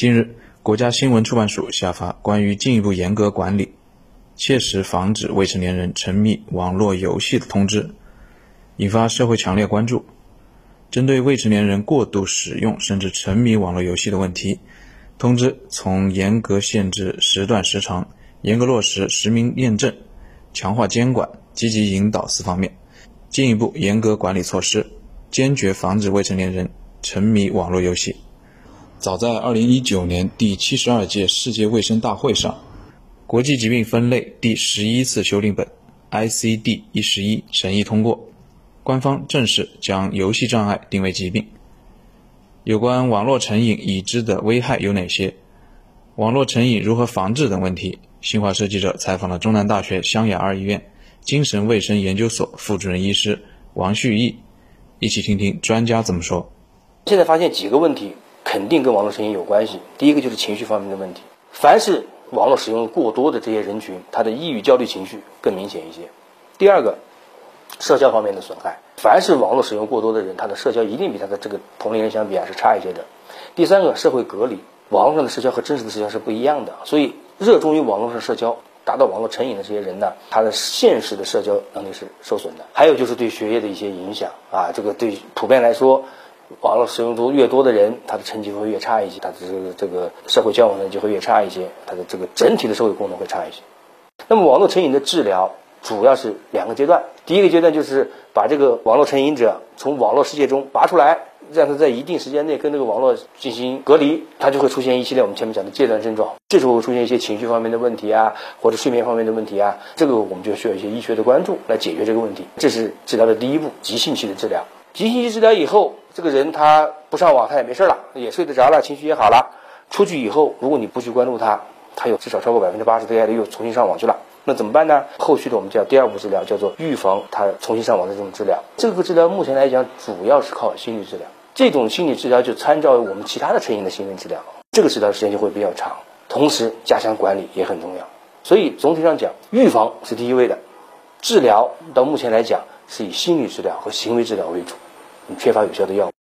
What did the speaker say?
近日，国家新闻出版署下发关于进一步严格管理、切实防止未成年人沉迷网络游戏的通知，引发社会强烈关注。针对未成年人过度使用甚至沉迷网络游戏的问题，通知从严格限制时段时长、严格落实实名验证、强化监管、积极引导四方面，进一步严格管理措施，坚决防止未成年人沉迷网络游戏。早在2019年第七十二届世界卫生大会上，国际疾病分类第十一次修订本 （ICD-11） 审议通过，官方正式将游戏障碍定为疾病。有关网络成瘾已知的危害有哪些？网络成瘾如何防治等问题，新华社记者采访了中南大学湘雅二医院精神卫生研究所副主任医师王旭义，一起听听专家怎么说。现在发现几个问题。肯定跟网络成瘾有关系。第一个就是情绪方面的问题，凡是网络使用过多的这些人群，他的抑郁、焦虑情绪更明显一些。第二个，社交方面的损害，凡是网络使用过多的人，他的社交一定比他的这个同龄人相比啊是差一些的。第三个，社会隔离，网络上的社交和真实的社交是不一样的，所以热衷于网络上社交，达到网络成瘾的这些人呢，他的现实的社交能力是受损的。还有就是对学业的一些影响啊，这个对普遍来说。网络使用度越多的人，他的成绩会越差一些，他的这个这个社会交往能力会越差一些，他的这个整体的社会功能会差一些。那么网络成瘾的治疗主要是两个阶段，第一个阶段就是把这个网络成瘾者从网络世界中拔出来，让他在一定时间内跟这个网络进行隔离，他就会出现一系列我们前面讲的戒断症状，这时候出现一些情绪方面的问题啊，或者睡眠方面的问题啊，这个我们就需要一些医学的关注来解决这个问题，这是治疗的第一步，急性期的治疗。急性期治疗以后，这个人他不上网，他也没事了，也睡得着了，情绪也好了。出去以后，如果你不去关注他，他有至少超过百分之八十的概率又重新上网去了。那怎么办呢？后续的我们叫第二步治疗，叫做预防他重新上网的这种治疗。这个治疗目前来讲，主要是靠心理治疗。这种心理治疗就参照我们其他的成瘾的心理治疗，这个治疗时间就会比较长，同时加强管理也很重要。所以总体上讲，预防是第一位的，治疗到目前来讲。是以心理治疗和行为治疗为主，缺乏有效的药物。